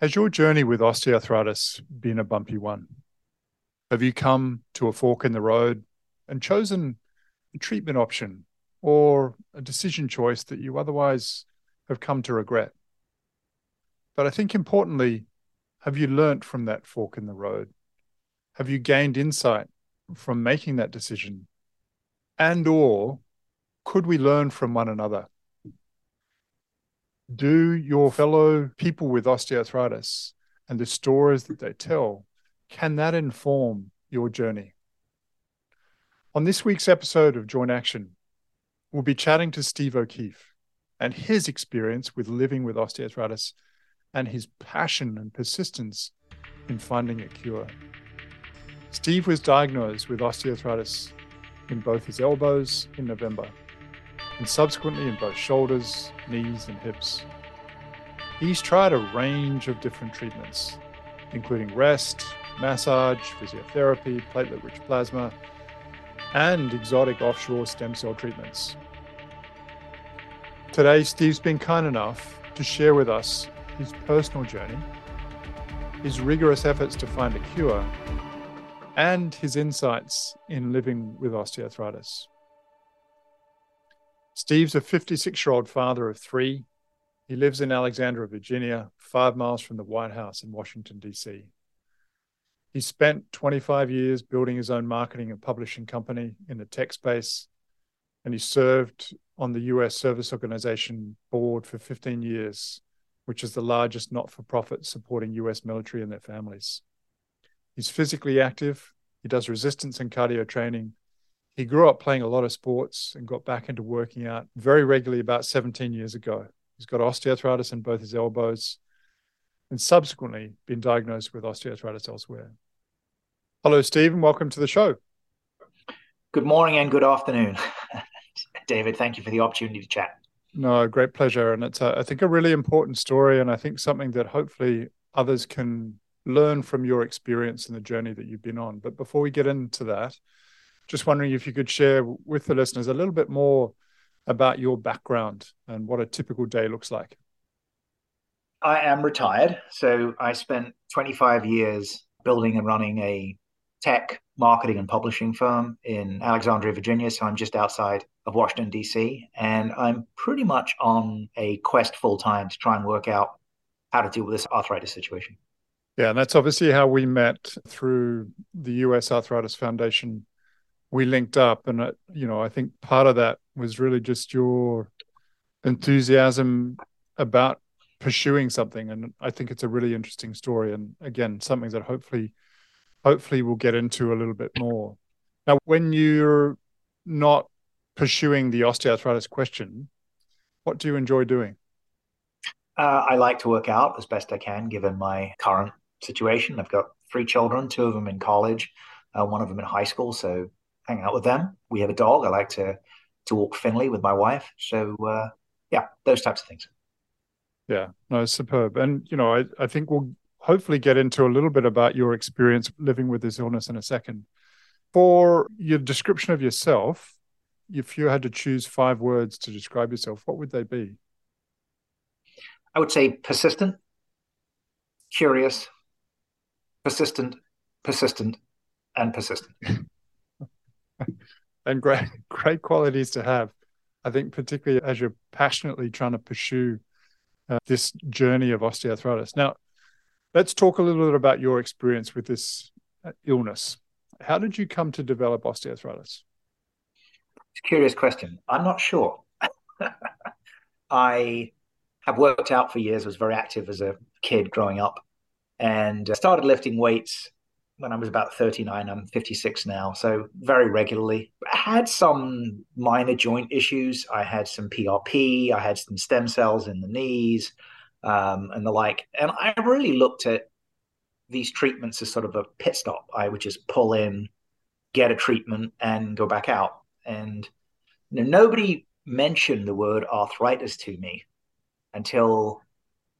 Has your journey with osteoarthritis been a bumpy one? Have you come to a fork in the road and chosen a treatment option or a decision choice that you otherwise have come to regret? But I think importantly, have you learnt from that fork in the road? Have you gained insight from making that decision? And or could we learn from one another? Do your fellow people with osteoarthritis and the stories that they tell, can that inform your journey? On this week's episode of Joint Action, we'll be chatting to Steve O'Keefe and his experience with living with osteoarthritis and his passion and persistence in finding a cure. Steve was diagnosed with osteoarthritis in both his elbows in November and subsequently in both shoulders, knees, and hips. He's tried a range of different treatments, including rest, massage, physiotherapy, platelet rich plasma, and exotic offshore stem cell treatments. Today, Steve's been kind enough to share with us his personal journey, his rigorous efforts to find a cure, and his insights in living with osteoarthritis. Steve's a 56 year old father of three. He lives in Alexandria, Virginia, five miles from the White House in Washington, D.C. He spent 25 years building his own marketing and publishing company in the tech space, and he served on the US Service Organization board for 15 years, which is the largest not for profit supporting US military and their families. He's physically active, he does resistance and cardio training. He grew up playing a lot of sports and got back into working out very regularly about 17 years ago. He's got osteoarthritis in both his elbows and subsequently been diagnosed with osteoarthritis elsewhere. Hello, Stephen. Welcome to the show. Good morning and good afternoon, David. Thank you for the opportunity to chat. No, great pleasure. And it's, a, I think, a really important story. And I think something that hopefully others can learn from your experience and the journey that you've been on. But before we get into that, just wondering if you could share with the listeners a little bit more about your background and what a typical day looks like. I am retired. So I spent 25 years building and running a tech marketing and publishing firm in Alexandria, Virginia. So I'm just outside of Washington, D.C. And I'm pretty much on a quest full time to try and work out how to deal with this arthritis situation. Yeah, and that's obviously how we met through the US Arthritis Foundation. We linked up, and uh, you know, I think part of that was really just your enthusiasm about pursuing something, and I think it's a really interesting story, and again, something that hopefully, hopefully, we'll get into a little bit more. Now, when you're not pursuing the osteoarthritis question, what do you enjoy doing? Uh, I like to work out as best I can given my current situation. I've got three children, two of them in college, uh, one of them in high school. So hang out with them. We have a dog. I like to to walk Finley with my wife. So uh, yeah, those types of things. Yeah, no, superb. And you know, I, I think we'll hopefully get into a little bit about your experience living with this illness in a second. For your description of yourself, if you had to choose five words to describe yourself, what would they be? I would say persistent, curious, persistent, persistent, and persistent. and great, great qualities to have. I think, particularly as you're passionately trying to pursue uh, this journey of osteoarthritis. Now, let's talk a little bit about your experience with this uh, illness. How did you come to develop osteoarthritis? It's a curious question. I'm not sure. I have worked out for years, was very active as a kid growing up, and started lifting weights when I was about 39. I'm 56 now, so very regularly. I had some minor joint issues. I had some PRP, I had some stem cells in the knees, um, and the like. And I really looked at these treatments as sort of a pit stop. I would just pull in, get a treatment, and go back out. And you know, nobody mentioned the word arthritis to me until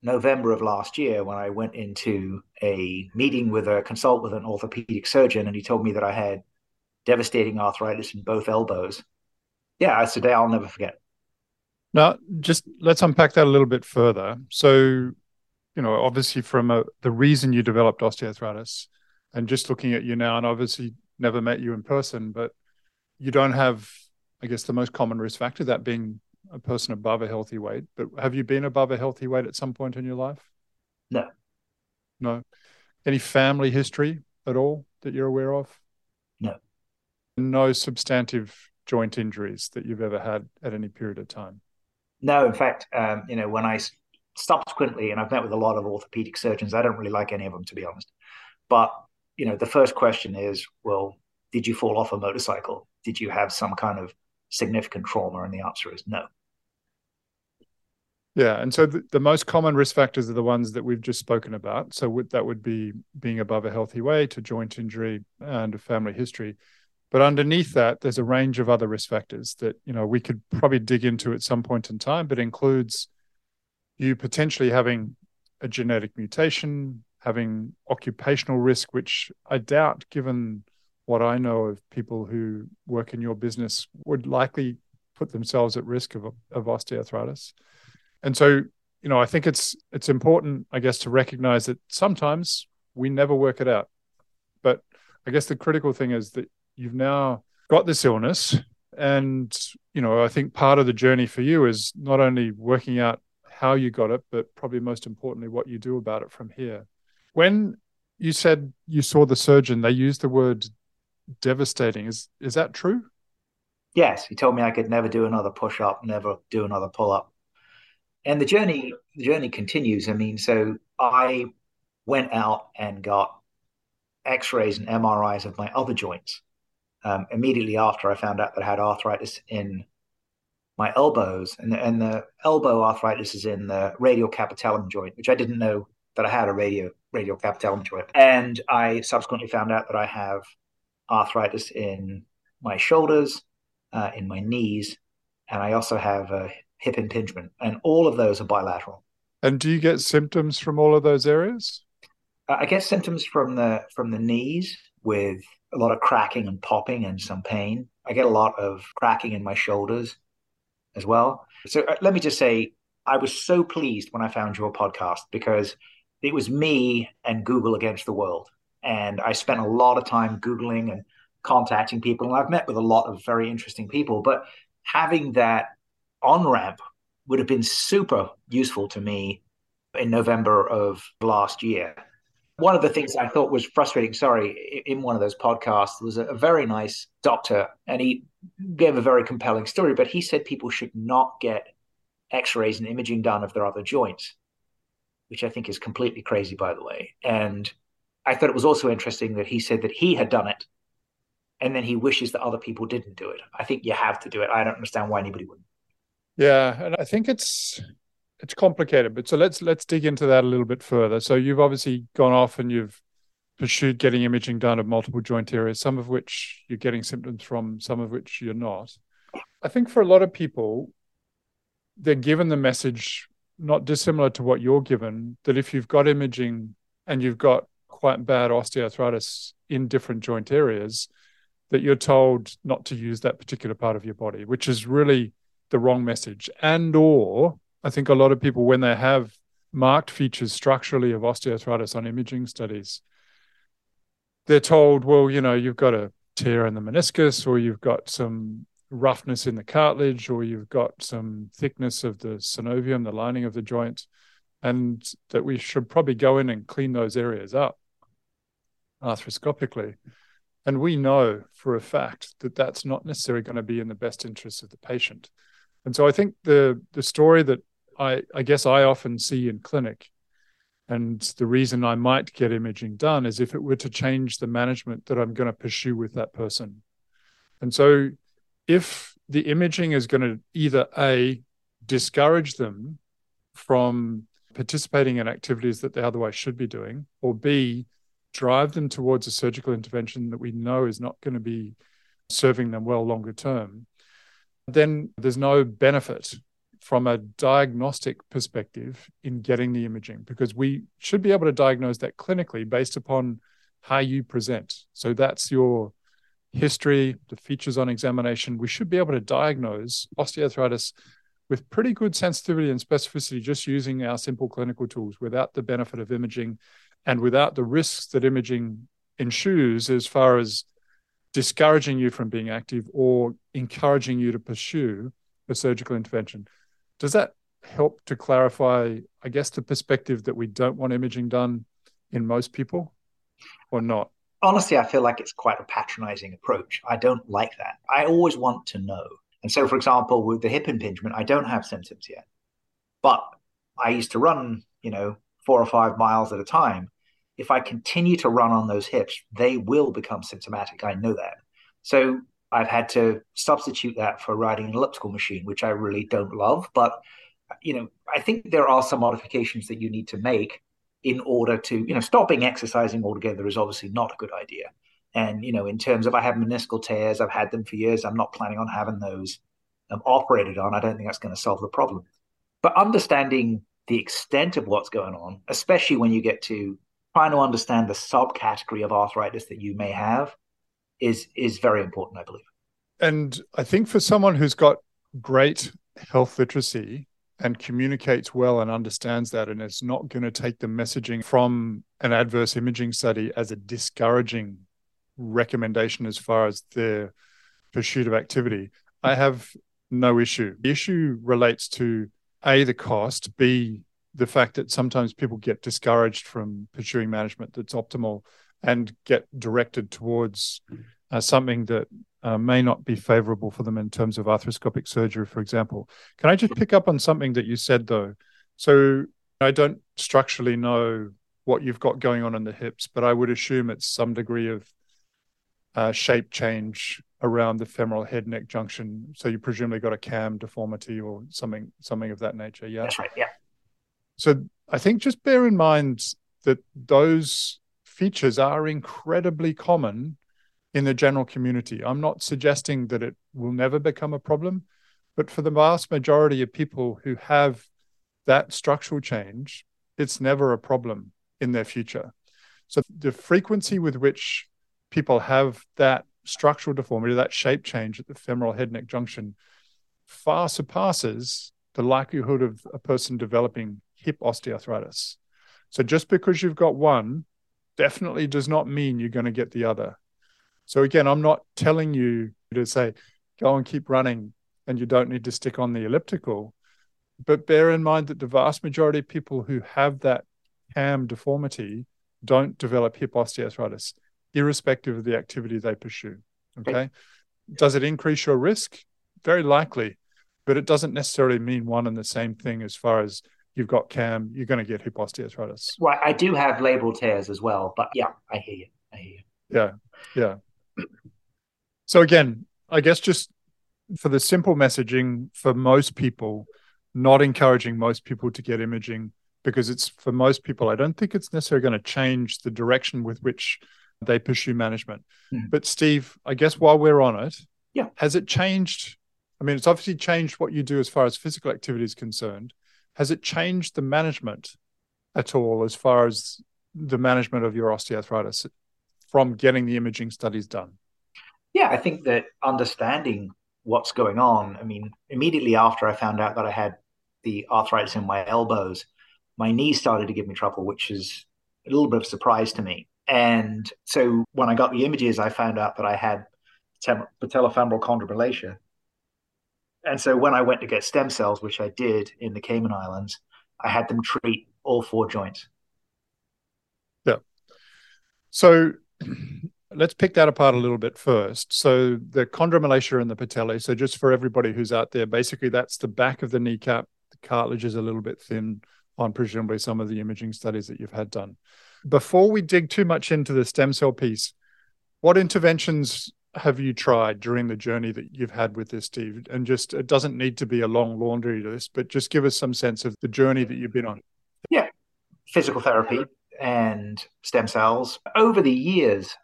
November of last year when I went into a meeting with a consult with an orthopedic surgeon, and he told me that I had devastating arthritis in both elbows. Yeah, it's a day I'll never forget. Now, just let's unpack that a little bit further. So, you know, obviously, from a, the reason you developed osteoarthritis, and just looking at you now, and obviously never met you in person, but you don't have, I guess, the most common risk factor, that being a person above a healthy weight, but have you been above a healthy weight at some point in your life? No. No. Any family history at all that you're aware of? No. No substantive joint injuries that you've ever had at any period of time? No. In fact, um, you know, when I subsequently, and I've met with a lot of orthopedic surgeons, I don't really like any of them, to be honest. But, you know, the first question is, well, did you fall off a motorcycle? Did you have some kind of significant trauma? And the answer is no. Yeah, and so the, the, most common risk factors are the ones that we've just spoken about. So that would be being above a healthy weight, a joint injury, and a family history. But underneath that, there's a range of other risk factors that you know we could probably dig into at some point in time, but includes you potentially having a genetic mutation, having occupational risk, which I doubt, given what I know of people who work in your business, would likely put themselves at risk of, of osteoarthritis and so, you know, I think it's it's important, I guess, to recognize that sometimes we never work it out. But I guess the critical thing is that you've now got this illness. And, you know, I think part of the journey for you is not only working out how you got it, but probably most importantly, what you do about it from here. When you said you saw the surgeon, they used the word devastating. Is is that true? Yes. He told me I could never do another push up, never do another pull up and the journey the journey continues. I mean, so I went out and got X-rays and MRIs of my other joints um, immediately after I found out that I had arthritis in my elbows, and the, and the elbow arthritis is in the radial capitellum joint, which I didn't know that I had a radio radial capitellum joint, and I subsequently found out that I have arthritis in my shoulders, uh, in my knees, and I also have a hip impingement, and all of those are bilateral. And do you get symptoms from all of those areas? Uh, I get symptoms from the from the knees with a lot of cracking and popping and some pain. I get a lot of cracking in my shoulders as well. So uh, let me just say, I was so pleased when I found your podcast because it was me and Google against the world. And I spent a lot of time Googling and contacting people. And I've met with a lot of very interesting people. But having that on ramp would have been super useful to me in November of last year. One of the things I thought was frustrating, sorry, in one of those podcasts was a very nice doctor, and he gave a very compelling story, but he said people should not get x rays and imaging done of their other joints, which I think is completely crazy, by the way. And I thought it was also interesting that he said that he had done it and then he wishes that other people didn't do it. I think you have to do it. I don't understand why anybody wouldn't. Yeah, and I think it's it's complicated, but so let's let's dig into that a little bit further. So you've obviously gone off and you've pursued getting imaging done of multiple joint areas, some of which you're getting symptoms from, some of which you're not. I think for a lot of people, they're given the message not dissimilar to what you're given that if you've got imaging and you've got quite bad osteoarthritis in different joint areas, that you're told not to use that particular part of your body, which is really the wrong message. And or I think a lot of people, when they have marked features structurally of osteoarthritis on imaging studies, they're told, well, you know, you've got a tear in the meniscus, or you've got some roughness in the cartilage, or you've got some thickness of the synovium, the lining of the joint, and that we should probably go in and clean those areas up arthroscopically. And we know for a fact that that's not necessarily going to be in the best interest of the patient. And so I think the the story that I, I guess I often see in clinic, and the reason I might get imaging done is if it were to change the management that I'm going to pursue with that person. And so if the imaging is going to either A, discourage them from participating in activities that they otherwise should be doing, or B, drive them towards a surgical intervention that we know is not going to be serving them well longer term, then there's no benefit from a diagnostic perspective in getting the imaging because we should be able to diagnose that clinically based upon how you present. So that's your history, the features on examination. We should be able to diagnose osteoarthritis with pretty good sensitivity and specificity just using our simple clinical tools without the benefit of imaging and without the risks that imaging ensues as far as discouraging you from being active or encouraging you to pursue a surgical intervention. Does that help to clarify, I guess, the perspective that we don't want imaging done in most people or not? Honestly, I feel like it's quite a patronizing approach. I don't like that. I always want to know. And so, for example, with the hip impingement, I don't have symptoms yet, but I used to run, you know, four or five miles at a time if I continue to run on those hips, they will become symptomatic. I know that. So I've had to substitute that for riding an elliptical machine, which I really don't love. But you know, I think there are some modifications that you need to make in order to, you know, stopping exercising altogether is obviously not a good idea. And you know, in terms of I have meniscal tears, I've had them for years. I'm not planning on having those um, operated on. I don't think that's going to solve the problem. But understanding the extent of what's going on, especially when you get to trying to understand the subcategory of arthritis that you may have is is very important, I believe. And I think for someone who's got great health literacy and communicates well and understands that and it's not going to take the messaging from an adverse imaging study as a discouraging recommendation as far as their pursuit of activity, I have no issue. The issue relates to A, the cost, B, the fact that sometimes people get discouraged from pursuing management that's optimal and get directed towards uh, something that uh, may not be favorable for them in terms of arthroscopic surgery, for example. Can I just pick up on something that you said, though? So I don't structurally know what you've got going on in the hips, but I would assume it's some degree of uh, shape change around the femoral head neck junction. So you presumably got a cam deformity or something, something of that nature. Yeah, that's right. Yeah. So I think just bear in mind that those features are incredibly common in the general community. I'm not suggesting that it will never become a problem, but for the vast majority of people who have that structural change, it's never a problem in their future. So the frequency with which people have that structural deformity, that shape change at the femoral head neck junction, far surpasses the likelihood of a person developing hip osteoarthritis. So just because you've got one definitely does not mean you're going to get the other. So again, I'm not telling you to say, go and keep running and you don't need to stick on the elliptical. But bear in mind that the vast majority of people who have that cam deformity don't develop hip osteoarthritis, irrespective of the activity they pursue. Okay. Does it increase your risk? Very likely, but it doesn't necessarily mean one and the same thing as far as you've got cam, you're going to get hip osteoarthritis. Well, I do have labral tears as well, but yeah, I hear you. I hear you. Yeah, yeah. So again, I guess just for the simple messaging for most people, not encouraging most people to get imaging because it's for most people, I don't think it's necessarily going to change the direction with which they pursue management. Mm. But Steve, I guess while we're on it, Yeah. has it changed? I mean, it's obviously changed what you do as far as physical activity is concerned. Has it changed the management at all as far as the management of your osteoarthritis from getting the imaging studies done? Yeah, I think that understanding what's going on. I mean, immediately after I found out that I had the arthritis in my elbows, my knees started to give me trouble, which is a little bit of a surprise to me. And so when I got the images, I found out that I had patellofemoral chondromalacia. And so when I went to get stem cells, which I did in the Cayman Islands, I had them treat all four joints. Yeah. So let's pick that apart a little bit first. So the chondromalacia and the patellae. So just for everybody who's out there, basically that's the back of the kneecap. The cartilage is a little bit thin on presumably some of the imaging studies that you've had done. Before we dig too much into the stem cell piece, what interventions have you tried during the journey that you've had with this, Steve? And just it doesn't need to be a long laundry list, but just give us some sense of the journey that you've been on. Yeah, physical therapy and stem cells. Over the years,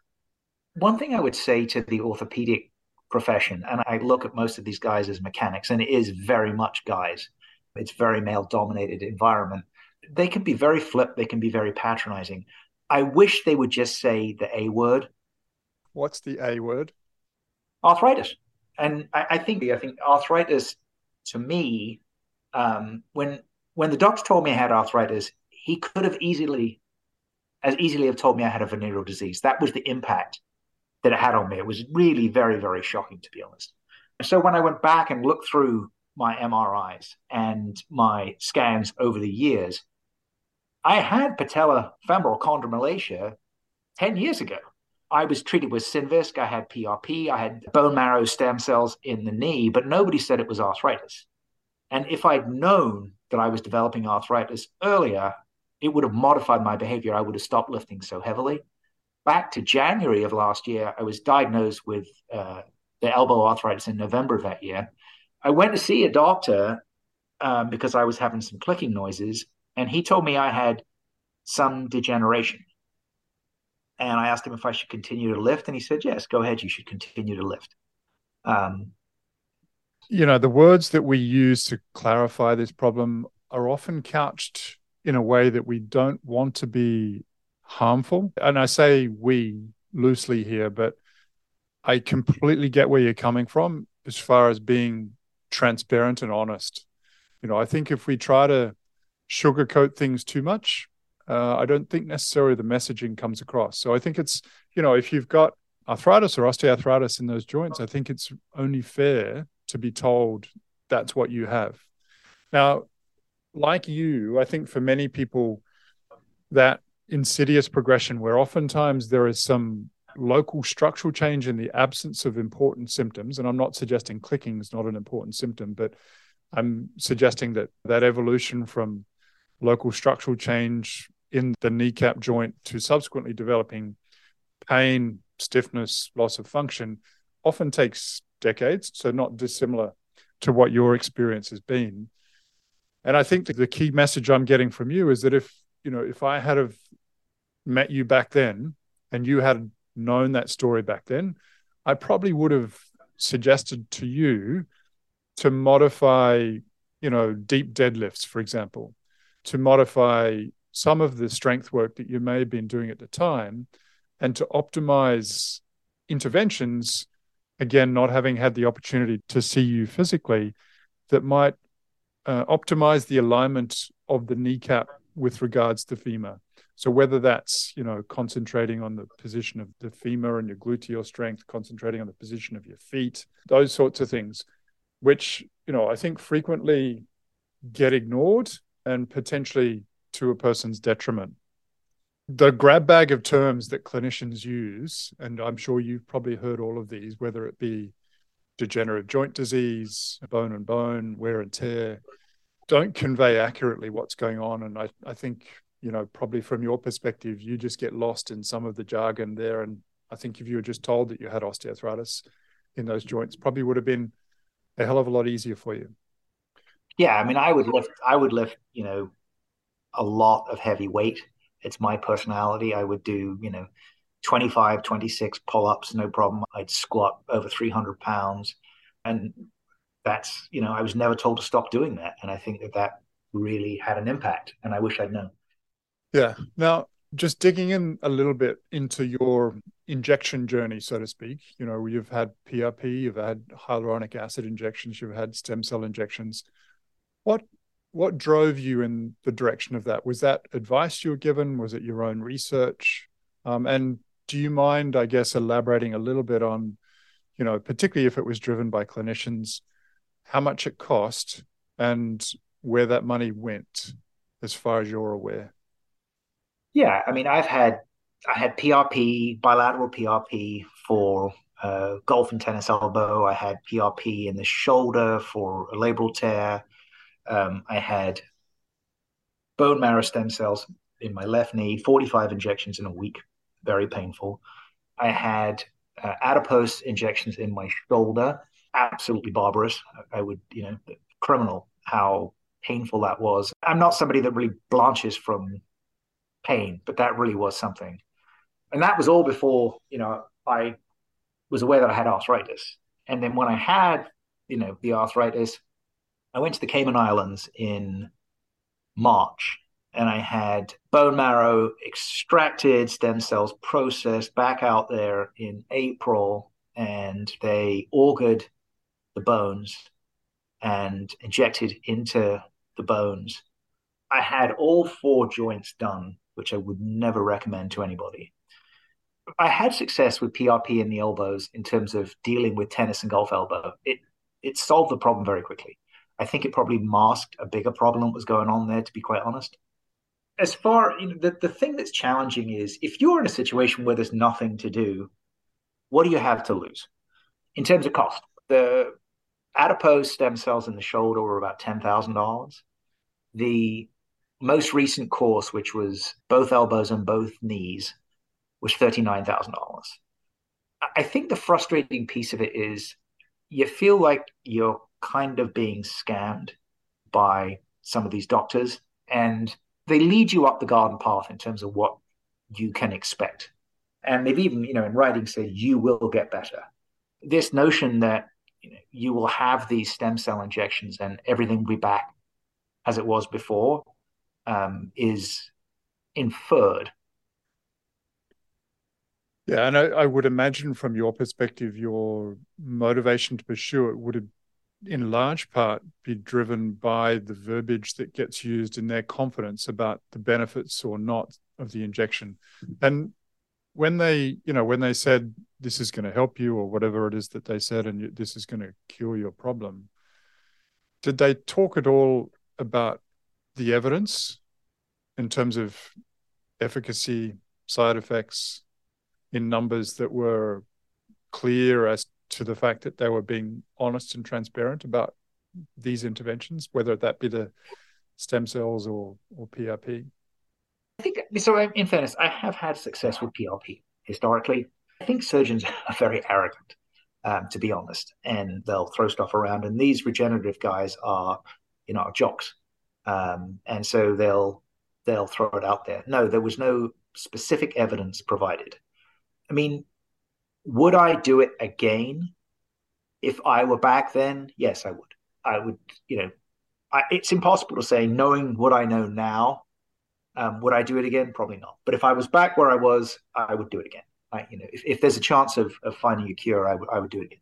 one thing I would say to the orthopedic profession, and I look at most of these guys as mechanics, and it is very much guys, it's very male dominated environment. They can be very flip, they can be very patronizing. I wish they would just say the A word, What's the A word? Arthritis. And I, I think I think arthritis to me, um, when when the doctor told me I had arthritis, he could have easily as easily have told me I had a venereal disease. That was the impact that it had on me. It was really very, very shocking to be honest. So when I went back and looked through my MRIs and my scans over the years, I had patella femoral chondromalacia 10 years ago. I was treated with Synvisc. I had PRP. I had bone marrow stem cells in the knee, but nobody said it was arthritis. And if I'd known that I was developing arthritis earlier, it would have modified my behavior. I would have stopped lifting so heavily. Back to January of last year, I was diagnosed with uh, the elbow arthritis in November of that year. I went to see a doctor um, because I was having some clicking noises, and he told me I had some degeneration. And I asked him if I should continue to lift, and he said, "Yes, go ahead. You should continue to lift." Um, you know the words that we use to clarify this problem are often couched in a way that we don't want to be harmful and i say we loosely here but i completely get where you're coming from as far as being transparent and honest you know i think if we try to sugarcoat things too much uh, i don't think necessarily the messaging comes across so i think it's you know if you've got arthritis or osteoarthritis in those joints i think it's only fair to be told that's what you have. Now, like you, I think for many people, that insidious progression where oftentimes there is some local structural change in the absence of important symptoms. And I'm not suggesting clicking is not an important symptom, but I'm suggesting that that evolution from local structural change in the kneecap joint to subsequently developing pain, stiffness, loss of function often takes decades, so not dissimilar to what your experience has been. And I think the key message I'm getting from you is that if you know if I had have met you back then and you had known that story back then, I probably would have suggested to you to modify, you know, deep deadlifts, for example, to modify some of the strength work that you may have been doing at the time and to optimize interventions again, not having had the opportunity to see you physically, that might uh, optimize the alignment of the kneecap with regards to femur. So whether that's you know concentrating on the position of the femur and your gluteal strength, concentrating on the position of your feet, those sorts of things, which you know I think frequently get ignored and potentially to a person's detriment the grab bag of terms that clinicians use, and I'm sure you've probably heard all of these, whether it be degenerative joint disease, bone and bone, wear and tear, don't convey accurately what's going on. And I, I think, you know, probably from your perspective, you just get lost in some of the jargon there. And I think if you were just told that you had osteoarthritis, in those joints probably would have been a hell of a lot easier for you. Yeah, I mean, I would lift, I would lift, you know, a lot of heavy weight. It's my personality. I would do, you know, 25, 26 pull ups, no problem. I'd squat over 300 pounds. And that's, you know, I was never told to stop doing that. And I think that that really had an impact. And I wish I'd known. Yeah. Now, just digging in a little bit into your injection journey, so to speak. You know, you've had PRP, you've had hyaluronic acid injections, you've had stem cell injections. What what drove you in the direction of that? Was that advice you were given? Was it your own research? Um, and do you mind, I guess, elaborating a little bit on, you know, particularly if it was driven by clinicians, how much it cost and where that money went, as far as you're aware? Yeah, I mean, I've had I had PRP, bilateral PRP for uh, golf and tennis elbow. I had PRP in the shoulder for a labral tear. Um, I had bone marrow stem cells in my left knee, 45 injections in a week, very painful. I had uh, adipose injections in my shoulder, absolutely barbarous. I would, you know, criminal how painful that was. I'm not somebody that really blanches from pain, but that really was something. And that was all before, you know, I was aware that I had arthritis. And then when I had, you know, the arthritis, I went to the Cayman Islands in March and I had bone marrow extracted, stem cells processed back out there in April, and they augered the bones and injected into the bones. I had all four joints done which I would never recommend to anybody. I had success with PRP in the elbows in terms of dealing with tennis and golf elbow. It it solved the problem very quickly. I think it probably masked a bigger problem that was going on there, to be quite honest. As far you know, the, the thing that's challenging is if you're in a situation where there's nothing to do, what do you have to lose? In terms of cost, the adipose stem cells in the shoulder were about ten thousand dollars. The most recent course, which was both elbows and both knees, was $39,000. I think the frustrating piece of it is you feel like you're kind of being scammed by some of these doctors, and they lead you up the garden path in terms of what you can expect. And they've even, you know, in writing said you will get better. This notion that you, know, you will have these stem cell injections and everything will be back as it was before um, is inferred. Yeah, and I, I, would imagine from your perspective, your motivation to pursue it would have, in large part, be driven by the verbiage that gets used in their confidence about the benefits or not of the injection. And when they, you know, when they said this is going to help you or whatever it is that they said, and this is going to cure your problem, did they talk at all about the evidence in terms of efficacy, side effects in numbers that were clear as to the fact that they were being honest and transparent about these interventions, whether that be the stem cells or or PRP? I think so. In fairness, I have had success with PRP historically. I think surgeons are very arrogant, um, to be honest, and they'll throw stuff around. And these regenerative guys are, you know, jocks. Um, and so they'll they'll throw it out there. No, there was no specific evidence provided. I mean, would I do it again if I were back then? Yes, I would. I would, you know, I, it's impossible to say, knowing what I know now, um, would I do it again? Probably not. But if I was back where I was, I would do it again. I, you know, if, if there's a chance of, of finding a cure, I, w- I would do it again.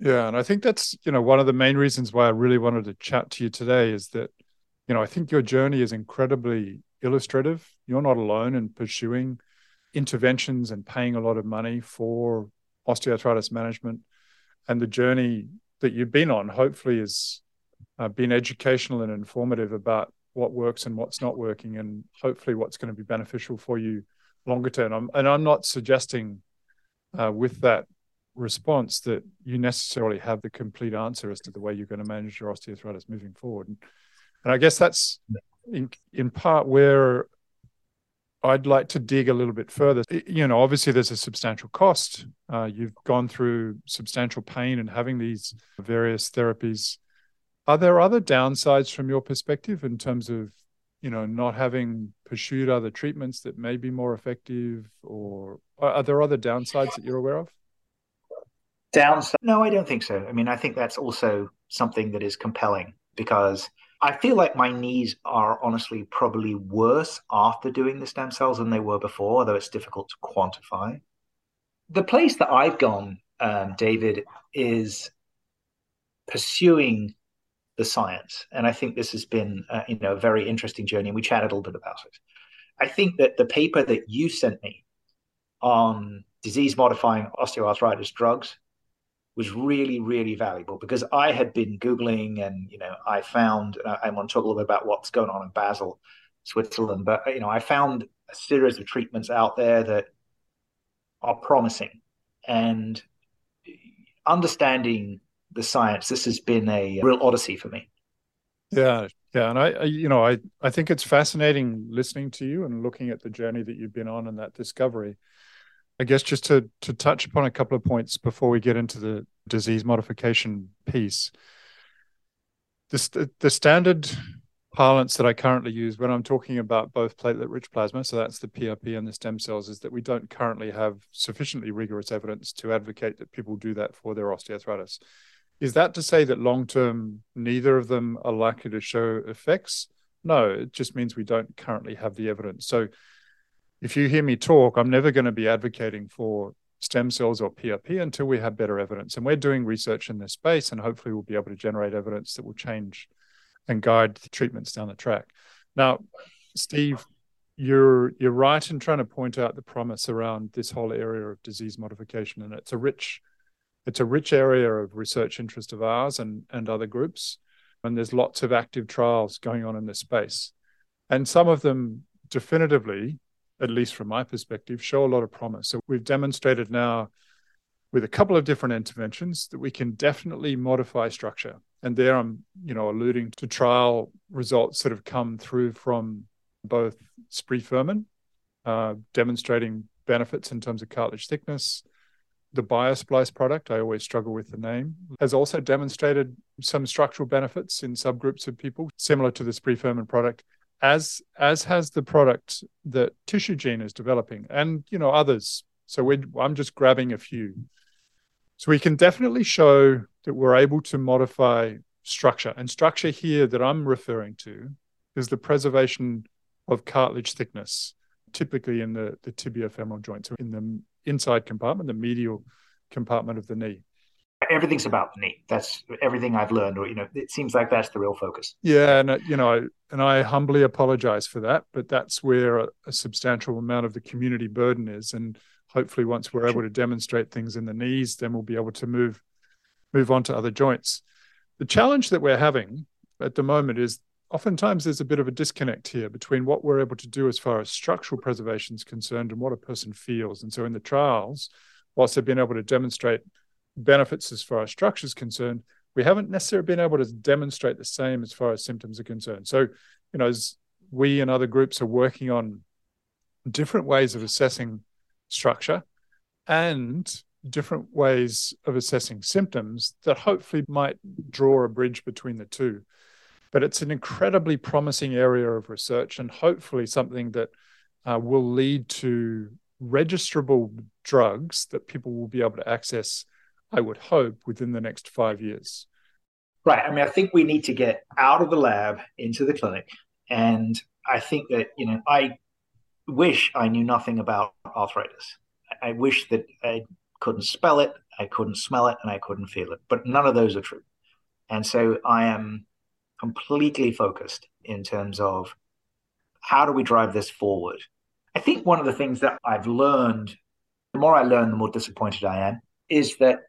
Yeah, and I think that's you know one of the main reasons why I really wanted to chat to you today is that you know, I think your journey is incredibly illustrative. You're not alone in pursuing interventions and paying a lot of money for osteoarthritis management. And the journey that you've been on, hopefully, has uh, been educational and informative about what works and what's not working, and hopefully, what's going to be beneficial for you longer term. I'm, and I'm not suggesting uh, with that response that you necessarily have the complete answer as to the way you're going to manage your osteoarthritis moving forward. And and I guess that's in, in part where I'd like to dig a little bit further. You know, obviously there's a substantial cost. Uh, you've gone through substantial pain in having these various therapies. Are there other downsides from your perspective in terms of, you know, not having pursued other treatments that may be more effective, or are there other downsides that you're aware of? Downside? No, I don't think so. I mean, I think that's also something that is compelling because I feel like my knees are honestly probably worse after doing the stem cells than they were before, although it's difficult to quantify. The place that I've gone, um, David, is pursuing the science, and I think this has been, uh, you know, a very interesting journey. And we chatted a little bit about it. I think that the paper that you sent me on disease-modifying osteoarthritis drugs was really, really valuable because I had been Googling and, you know, I found, I want to talk a little bit about what's going on in Basel, Switzerland, but, you know, I found a series of treatments out there that are promising and understanding the science. This has been a real odyssey for me. Yeah. Yeah. And I, I, you know, I, I think it's fascinating listening to you and looking at the journey that you've been on and that discovery. I guess just to to touch upon a couple of points before we get into the disease modification piece. The, the standard parlance that I currently use when I'm talking about both platelet-rich plasma, so that's the PRP and the stem cells, is that we don't currently have sufficiently rigorous evidence to advocate that people do that for their osteoarthritis. Is that to say that long-term neither of them are likely to show effects? No, it just means we don't currently have the evidence. So if you hear me talk, I'm never going to be advocating for stem cells or PRP until we have better evidence. And we're doing research in this space, and hopefully we'll be able to generate evidence that will change and guide the treatments down the track. Now, Steve, you're you're right in trying to point out the promise around this whole area of disease modification, and it's a rich it's a rich area of research interest of ours and and other groups, and there's lots of active trials going on in this space, and some of them definitively at least from my perspective, show a lot of promise. So we've demonstrated now with a couple of different interventions that we can definitely modify structure. And there I'm, you know, alluding to trial results that have come through from both sprifermin, uh, demonstrating benefits in terms of cartilage thickness. The BioSplice product, I always struggle with the name, has also demonstrated some structural benefits in subgroups of people, similar to the sprifermin product as as has the product that TissueGene is developing, and you know others. So we I'm just grabbing a few. So we can definitely show that we're able to modify structure, and structure here that I'm referring to is the preservation of cartilage thickness, typically in the the tibiofemoral joint, so in the inside compartment, the medial compartment of the knee everything's about the knee. That's everything I've learned, or you know, it seems like that's the real focus. Yeah, and uh, you know, and I humbly apologize for that, but that's where a, a substantial amount of the community burden is, and hopefully, once we're able to demonstrate things in the knees, then we'll be able to move move on to other joints. The challenge that we're having at the moment is oftentimes there's a bit of a disconnect here between what we're able to do as far as structural preservation is concerned and what a person feels. And so in the trials, whilst they've been able to demonstrate benefits as far as structure is concerned, we haven't necessarily been able to demonstrate the same as far as symptoms are concerned. So, you know, as we and other groups are working on different ways of assessing structure and different ways of assessing symptoms that hopefully might draw a bridge between the two. But it's an incredibly promising area of research and hopefully something that uh, will lead to registrable drugs that people will be able to access I would hope, within the next five years. Right. I mean, I think we need to get out of the lab into the clinic. And I think that, you know, I wish I knew nothing about arthritis. I wish that I couldn't spell it, I couldn't smell it, and I couldn't feel it. But none of those are true. And so I am completely focused in terms of how do we drive this forward? I think one of the things that I've learned, the more I learn, the more disappointed I am, is that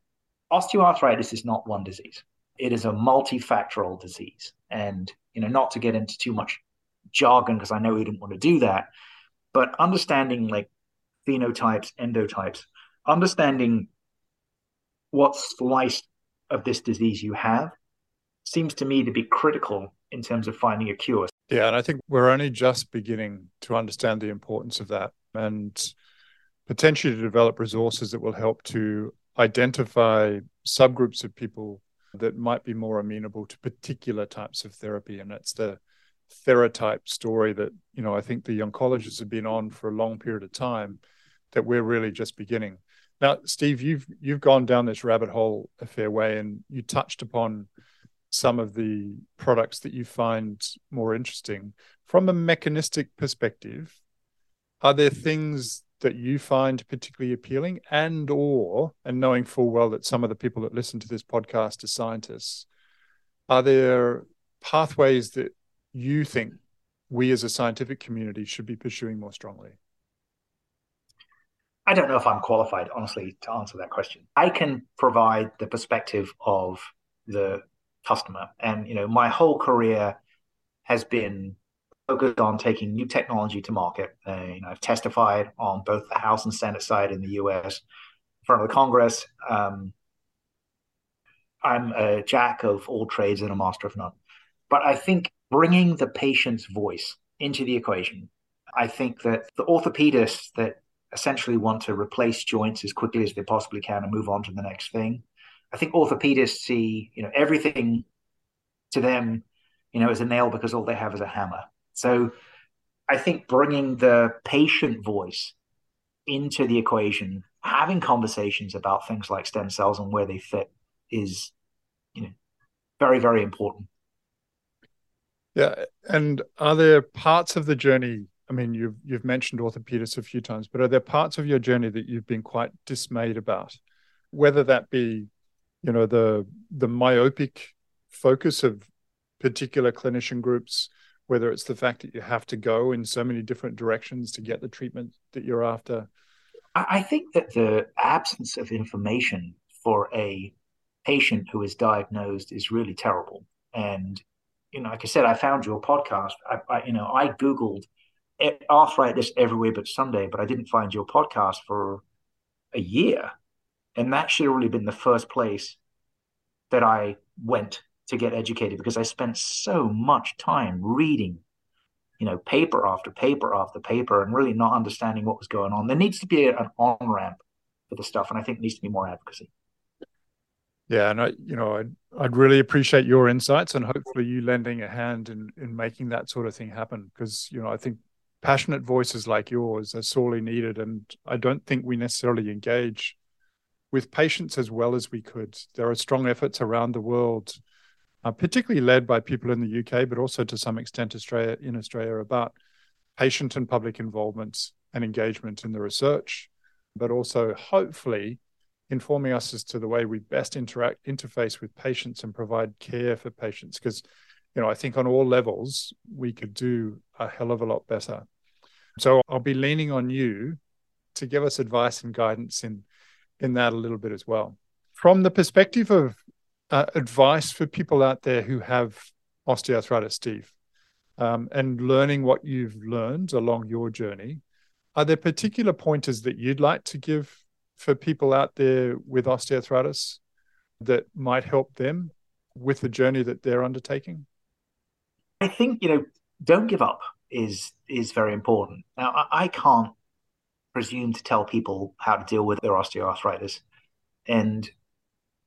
osteoarthritis is not one disease. It is a multifactorial disease. And, you know, not to get into too much jargon, because I know we didn't want to do that, but understanding like phenotypes, endotypes, understanding what slice of this disease you have seems to me to be critical in terms of finding a cure. Yeah, and I think we're only just beginning to understand the importance of that and potentially to develop resources that will help to identify subgroups of people that might be more amenable to particular types of therapy. And that's the theratype story that, you know, I think the oncologists have been on for a long period of time that we're really just beginning. Now, Steve, you've you've gone down this rabbit hole a fair way and you touched upon some of the products that you find more interesting. From a mechanistic perspective, are there things that you find particularly appealing and or and knowing full well that some of the people that listen to this podcast are scientists are there pathways that you think we as a scientific community should be pursuing more strongly I don't know if I'm qualified, honestly, to answer that question. I can provide the perspective of the customer. And, you know, my whole career has been focused on taking new technology to market. Uh, you know, I've testified on both the House and Senate side in the U.S. in front of the Congress. Um, I'm a jack of all trades and a master of none. But I think bringing the patient's voice into the equation, I think that the orthopedists that essentially want to replace joints as quickly as they possibly can and move on to the next thing. I think orthopedists see, you know, everything to them, you know, as a nail because all they have is a hammer. So I think bringing the patient voice into the equation, having conversations about things like stem cells and where they fit is, you know, very, very important. Yeah. And are there parts of the journey I mean, you've you've mentioned orthopedists a few times, but are there parts of your journey that you've been quite dismayed about? Whether that be, you know, the the myopic focus of particular clinician groups, whether it's the fact that you have to go in so many different directions to get the treatment that you're after. I think that the absence of information for a patient who is diagnosed is really terrible. And you know, like I said, I found your podcast. I, I you know, I googled arthritis everywhere but Sunday, but I didn't find your podcast for a year. And that should have really been the first place that I went to get educated because I spent so much time reading, you know, paper after paper after paper and really not understanding what was going on. There needs to be an on ramp for the stuff, and I think needs to be more advocacy. Yeah, and I, you know, I'd, I'd really appreciate your insights and hopefully you lending a hand in in making that sort of thing happen because you know I think passionate voices like yours are sorely needed. And I don't think we necessarily engage with patients as well as we could. There are strong efforts around the world, uh, particularly led by people in the UK, but also to some extent Australia in Australia about patient and public involvement and engagement in the research, but also hopefully informing us as to the way we best interact interface with patients and provide care for patients because you know i think on all levels we could do a hell of a lot better so I'll be leaning on you to give us advice and guidance in in that a little bit as well. From the perspective of uh, advice for people out there who have osteoarthritis, Steve, um, and learning what you've learned along your journey, are there particular pointers that you'd like to give for people out there with osteoarthritis that might help them with the journey that they're undertaking? I think, you know, don't give up is is very important. Now, I, I can't presume to tell people how to deal with their osteoarthritis, and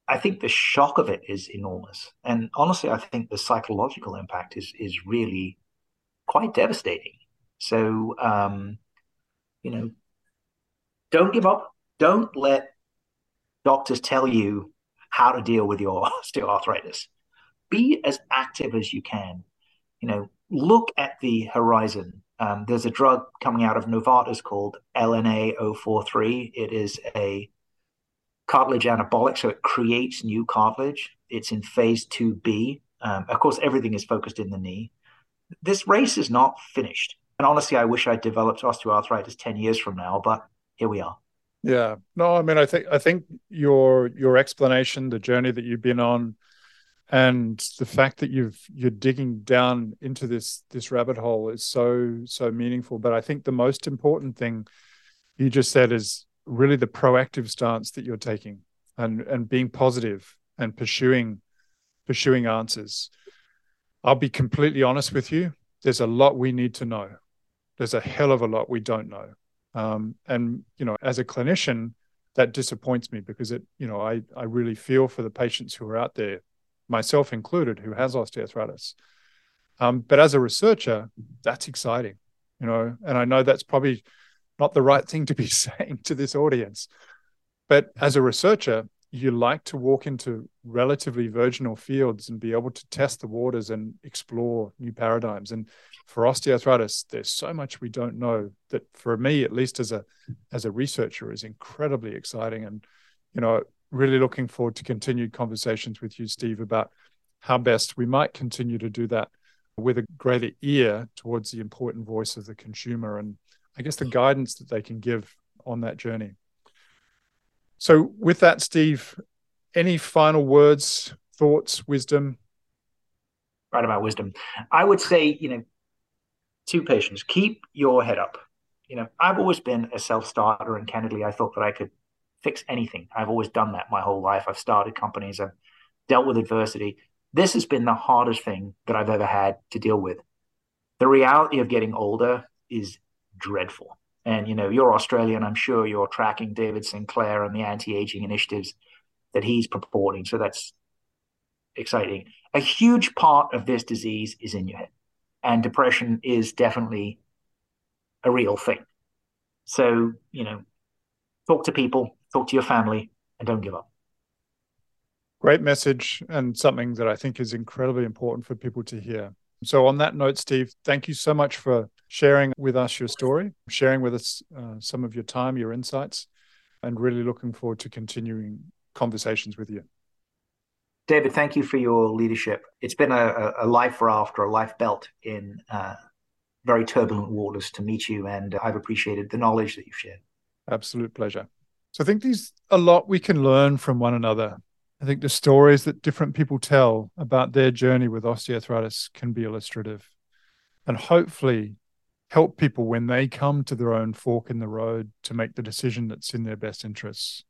I think the shock of it is enormous. And honestly, I think the psychological impact is is really quite devastating. So, um, you know, don't give up. Don't let doctors tell you how to deal with your osteoarthritis. Be as active as you can. You know, look at the horizon. Um, there's a drug coming out of Novartis called LNA043. It is a cartilage anabolic, so it creates new cartilage. It's in phase 2B. Um, of course, everything is focused in the knee. This race is not finished. And honestly, I wish I'd developed osteoarthritis 10 years from now, but here we are. Yeah. No, I mean, I think I think your your explanation, the journey that you've been on, and the fact that you've you're digging down into this this rabbit hole is so so meaningful but i think the most important thing you just said is really the proactive stance that you're taking and and being positive and pursuing pursuing answers i'll be completely honest with you there's a lot we need to know. There's a hell of a lot we don't know. Um, and, you know, as a clinician, that disappoints me because it, you know, I, I really feel for the patients who are out there, myself included, who has osteoarthritis. Um, but as a researcher, that's exciting, you know, and I know that's probably not the right thing to be saying to this audience. But as a researcher, you like to walk into relatively virginal fields and be able to test the waters and explore new paradigms. And for osteoarthritis, there's so much we don't know that for me, at least as a as a researcher, is incredibly exciting. And you know, really looking forward to continued conversations with you, Steve, about how best we might continue to do that with a greater ear towards the important voice of the consumer and I guess the guidance that they can give on that journey. So, with that, Steve, any final words, thoughts, wisdom? Right about wisdom. I would say, you know, two patients, keep your head up. You know, I've always been a self starter, and candidly, I thought that I could fix anything. I've always done that my whole life. I've started companies, I've dealt with adversity. This has been the hardest thing that I've ever had to deal with. The reality of getting older is dreadful. And you know, you're Australian. I'm sure you're tracking David Sinclair and the anti-aging initiatives that he's purporting. So that's exciting. A huge part of this disease is in your head, and depression is definitely a real thing. So you know, talk to people, talk to your family, and don't give up. Great message, and something that I think is incredibly important for people to hear. So, on that note, Steve, thank you so much for sharing with us your story, sharing with us uh, some of your time, your insights, and really looking forward to continuing conversations with you. David, thank you for your leadership. It's been a, a life raft or a life belt in uh, very turbulent waters to meet you, and I've appreciated the knowledge that you've shared. Absolute pleasure. So I think there's a lot we can learn from one another. I think the stories that different people tell about their journey with osteoarthritis can be illustrative. And hopefully, help people when they come to their own fork in the road to make the decision that's in their best interests.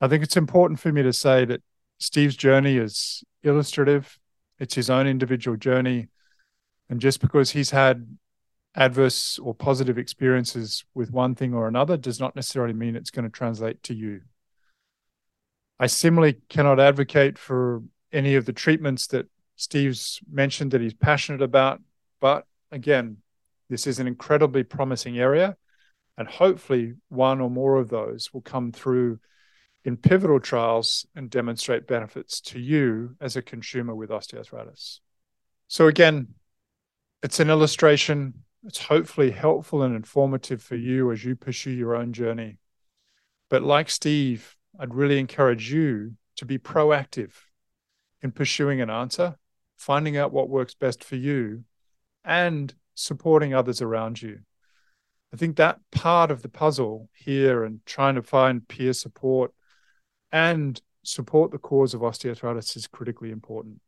I think it's important for me to say that Steve's journey is illustrative, it's his own individual journey. And just because he's had adverse or positive experiences with one thing or another does not necessarily mean it's going to translate to you. I similarly cannot advocate for any of the treatments that Steve's mentioned that he's passionate about, but again, this is an incredibly promising area, and hopefully, one or more of those will come through in pivotal trials and demonstrate benefits to you as a consumer with osteoarthritis. So, again, it's an illustration. It's hopefully helpful and informative for you as you pursue your own journey. But, like Steve, I'd really encourage you to be proactive in pursuing an answer, finding out what works best for you, and supporting others around you. I think that part of the puzzle here and trying to find peer support and support the cause of osteoarthritis is critically important.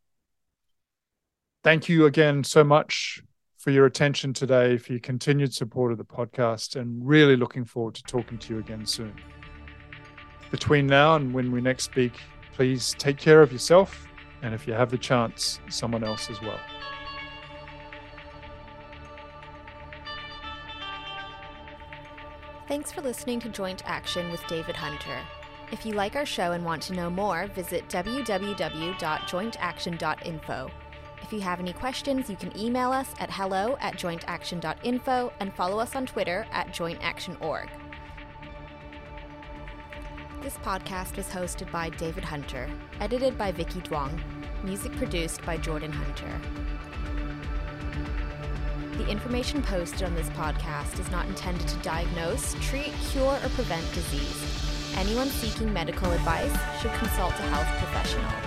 Thank you again so much for your attention today, for your continued support of the podcast, and really looking forward to talking to you again soon. Between now and when we next speak, please take care of yourself, and if you have the chance, someone else as well. Thanks for listening to Joint Action with David Hunter. If you like our show and want to know more, visit www.jointaction.info. If you have any questions, you can email us at hello at jointaction.info and follow us on Twitter at jointactionorg. This podcast was hosted by David Hunter, edited by Vicky Duong, music produced by Jordan Hunter. The information posted on this podcast is not intended to diagnose, treat, cure, or prevent disease. Anyone seeking medical advice should consult a health professional.